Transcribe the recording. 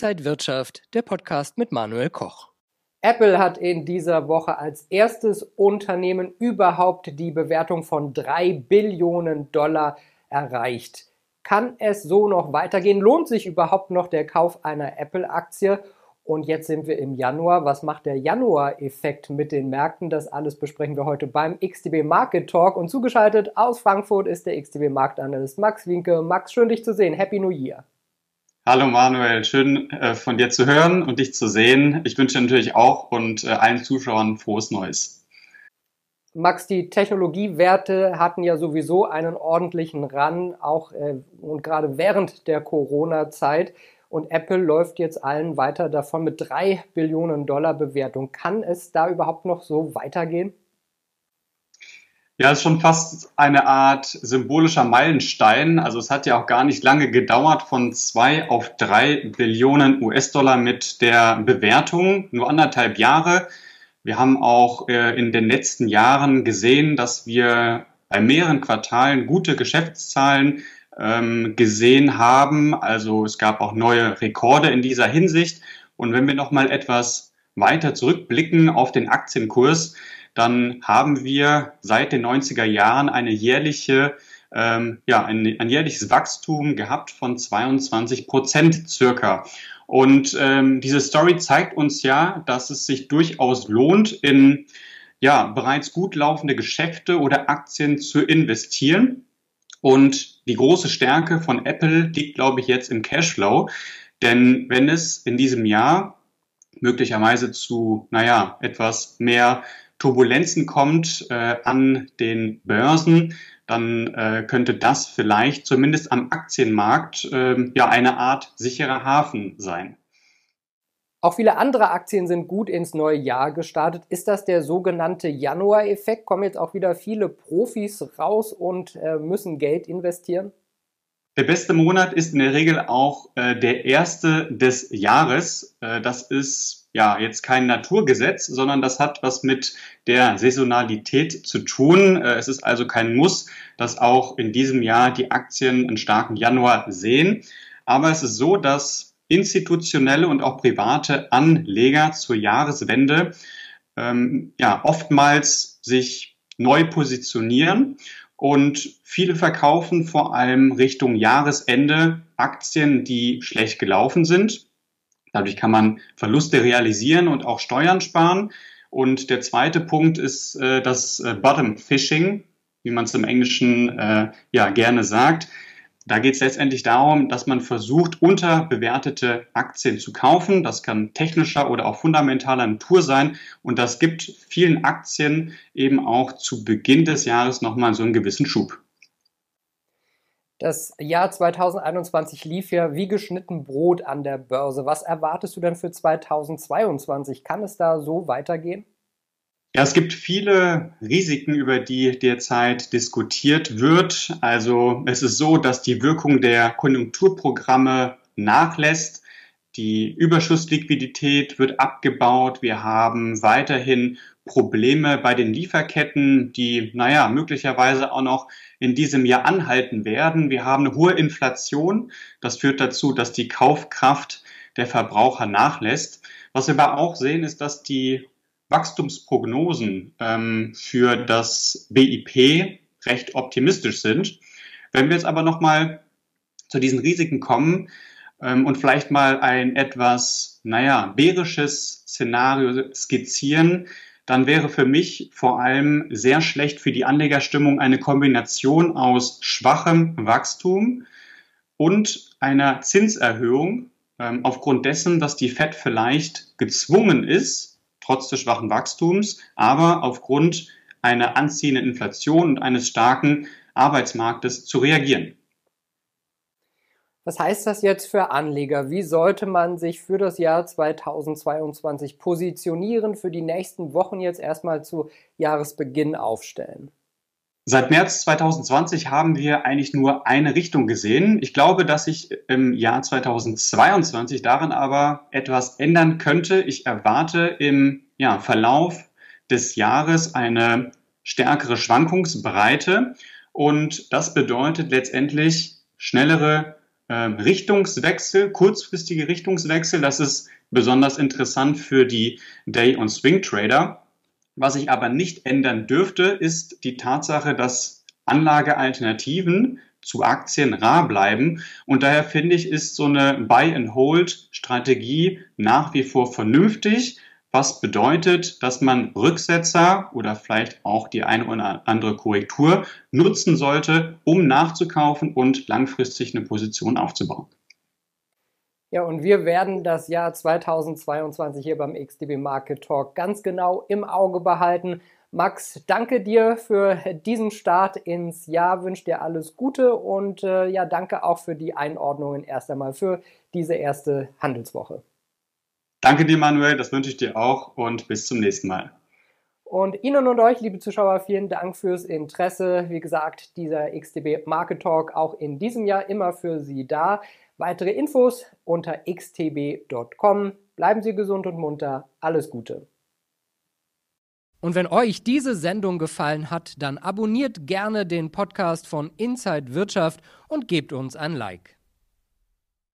Inside Wirtschaft, der Podcast mit Manuel Koch. Apple hat in dieser Woche als erstes Unternehmen überhaupt die Bewertung von 3 Billionen Dollar erreicht. Kann es so noch weitergehen? Lohnt sich überhaupt noch der Kauf einer Apple-Aktie? Und jetzt sind wir im Januar. Was macht der Januar-Effekt mit den Märkten? Das alles besprechen wir heute beim XTB Market Talk. Und zugeschaltet aus Frankfurt ist der XTB Marktanalyst Max Winke. Max, schön dich zu sehen. Happy New Year. Hallo Manuel, schön äh, von dir zu hören und dich zu sehen. Ich wünsche natürlich auch und äh, allen Zuschauern frohes Neues. Max, die Technologiewerte hatten ja sowieso einen ordentlichen Run, auch äh, und gerade während der Corona-Zeit. Und Apple läuft jetzt allen weiter davon mit drei Billionen Dollar Bewertung. Kann es da überhaupt noch so weitergehen? Ja, es ist schon fast eine Art symbolischer Meilenstein. Also es hat ja auch gar nicht lange gedauert von zwei auf drei Billionen US-Dollar mit der Bewertung. Nur anderthalb Jahre. Wir haben auch äh, in den letzten Jahren gesehen, dass wir bei mehreren Quartalen gute Geschäftszahlen ähm, gesehen haben. Also es gab auch neue Rekorde in dieser Hinsicht. Und wenn wir noch mal etwas weiter zurückblicken auf den Aktienkurs, dann haben wir seit den 90er Jahren eine jährliche ähm, ja, ein, ein jährliches Wachstum gehabt von 22 Prozent circa. Und ähm, diese Story zeigt uns ja, dass es sich durchaus lohnt, in ja, bereits gut laufende Geschäfte oder Aktien zu investieren. Und die große Stärke von Apple liegt, glaube ich, jetzt im Cashflow. Denn wenn es in diesem Jahr möglicherweise zu, naja, etwas mehr Turbulenzen kommt äh, an den Börsen, dann äh, könnte das vielleicht zumindest am Aktienmarkt äh, ja eine Art sicherer Hafen sein. Auch viele andere Aktien sind gut ins neue Jahr gestartet. Ist das der sogenannte Januar-Effekt? Kommen jetzt auch wieder viele Profis raus und äh, müssen Geld investieren? Der beste Monat ist in der Regel auch äh, der erste des Jahres. Äh, das ist ja jetzt kein Naturgesetz, sondern das hat was mit der Saisonalität zu tun. Äh, es ist also kein Muss, dass auch in diesem Jahr die Aktien einen starken Januar sehen. Aber es ist so, dass institutionelle und auch private Anleger zur Jahreswende ähm, ja, oftmals sich neu positionieren und viele verkaufen vor allem Richtung Jahresende Aktien, die schlecht gelaufen sind. Dadurch kann man Verluste realisieren und auch Steuern sparen. Und der zweite Punkt ist äh, das äh, Bottom Fishing, wie man es im Englischen äh, ja gerne sagt. Da geht es letztendlich darum, dass man versucht, unterbewertete Aktien zu kaufen. Das kann technischer oder auch fundamentaler Natur sein. Und das gibt vielen Aktien eben auch zu Beginn des Jahres nochmal so einen gewissen Schub. Das Jahr 2021 lief ja wie geschnitten Brot an der Börse. Was erwartest du denn für 2022? Kann es da so weitergehen? Ja, es gibt viele Risiken, über die derzeit diskutiert wird. Also es ist so, dass die Wirkung der Konjunkturprogramme nachlässt. Die Überschussliquidität wird abgebaut. Wir haben weiterhin Probleme bei den Lieferketten, die, naja, möglicherweise auch noch in diesem Jahr anhalten werden. Wir haben eine hohe Inflation. Das führt dazu, dass die Kaufkraft der Verbraucher nachlässt. Was wir aber auch sehen, ist, dass die Wachstumsprognosen ähm, für das BIP recht optimistisch sind. Wenn wir jetzt aber nochmal zu diesen Risiken kommen ähm, und vielleicht mal ein etwas, naja, bärisches Szenario skizzieren, dann wäre für mich vor allem sehr schlecht für die Anlegerstimmung eine Kombination aus schwachem Wachstum und einer Zinserhöhung ähm, aufgrund dessen, dass die Fed vielleicht gezwungen ist, trotz des schwachen Wachstums, aber aufgrund einer anziehenden Inflation und eines starken Arbeitsmarktes zu reagieren. Was heißt das jetzt für Anleger? Wie sollte man sich für das Jahr 2022 positionieren, für die nächsten Wochen jetzt erstmal zu Jahresbeginn aufstellen? Seit März 2020 haben wir eigentlich nur eine Richtung gesehen. Ich glaube, dass sich im Jahr 2022 daran aber etwas ändern könnte. Ich erwarte im ja, Verlauf des Jahres eine stärkere Schwankungsbreite und das bedeutet letztendlich schnellere äh, Richtungswechsel, kurzfristige Richtungswechsel. Das ist besonders interessant für die Day- und Swing-Trader. Was sich aber nicht ändern dürfte, ist die Tatsache, dass Anlagealternativen zu Aktien rar bleiben. Und daher finde ich, ist so eine Buy-and-Hold-Strategie nach wie vor vernünftig was bedeutet, dass man Rücksetzer oder vielleicht auch die eine oder andere Korrektur nutzen sollte, um nachzukaufen und langfristig eine Position aufzubauen. Ja, und wir werden das Jahr 2022 hier beim XDB Market Talk ganz genau im Auge behalten. Max, danke dir für diesen Start ins Jahr, wünsche dir alles Gute und äh, ja, danke auch für die Einordnungen erst einmal für diese erste Handelswoche. Danke dir, Manuel, das wünsche ich dir auch und bis zum nächsten Mal. Und Ihnen und euch, liebe Zuschauer, vielen Dank fürs Interesse. Wie gesagt, dieser XTB Market Talk auch in diesem Jahr immer für Sie da. Weitere Infos unter xtb.com. Bleiben Sie gesund und munter. Alles Gute. Und wenn euch diese Sendung gefallen hat, dann abonniert gerne den Podcast von Inside Wirtschaft und gebt uns ein Like.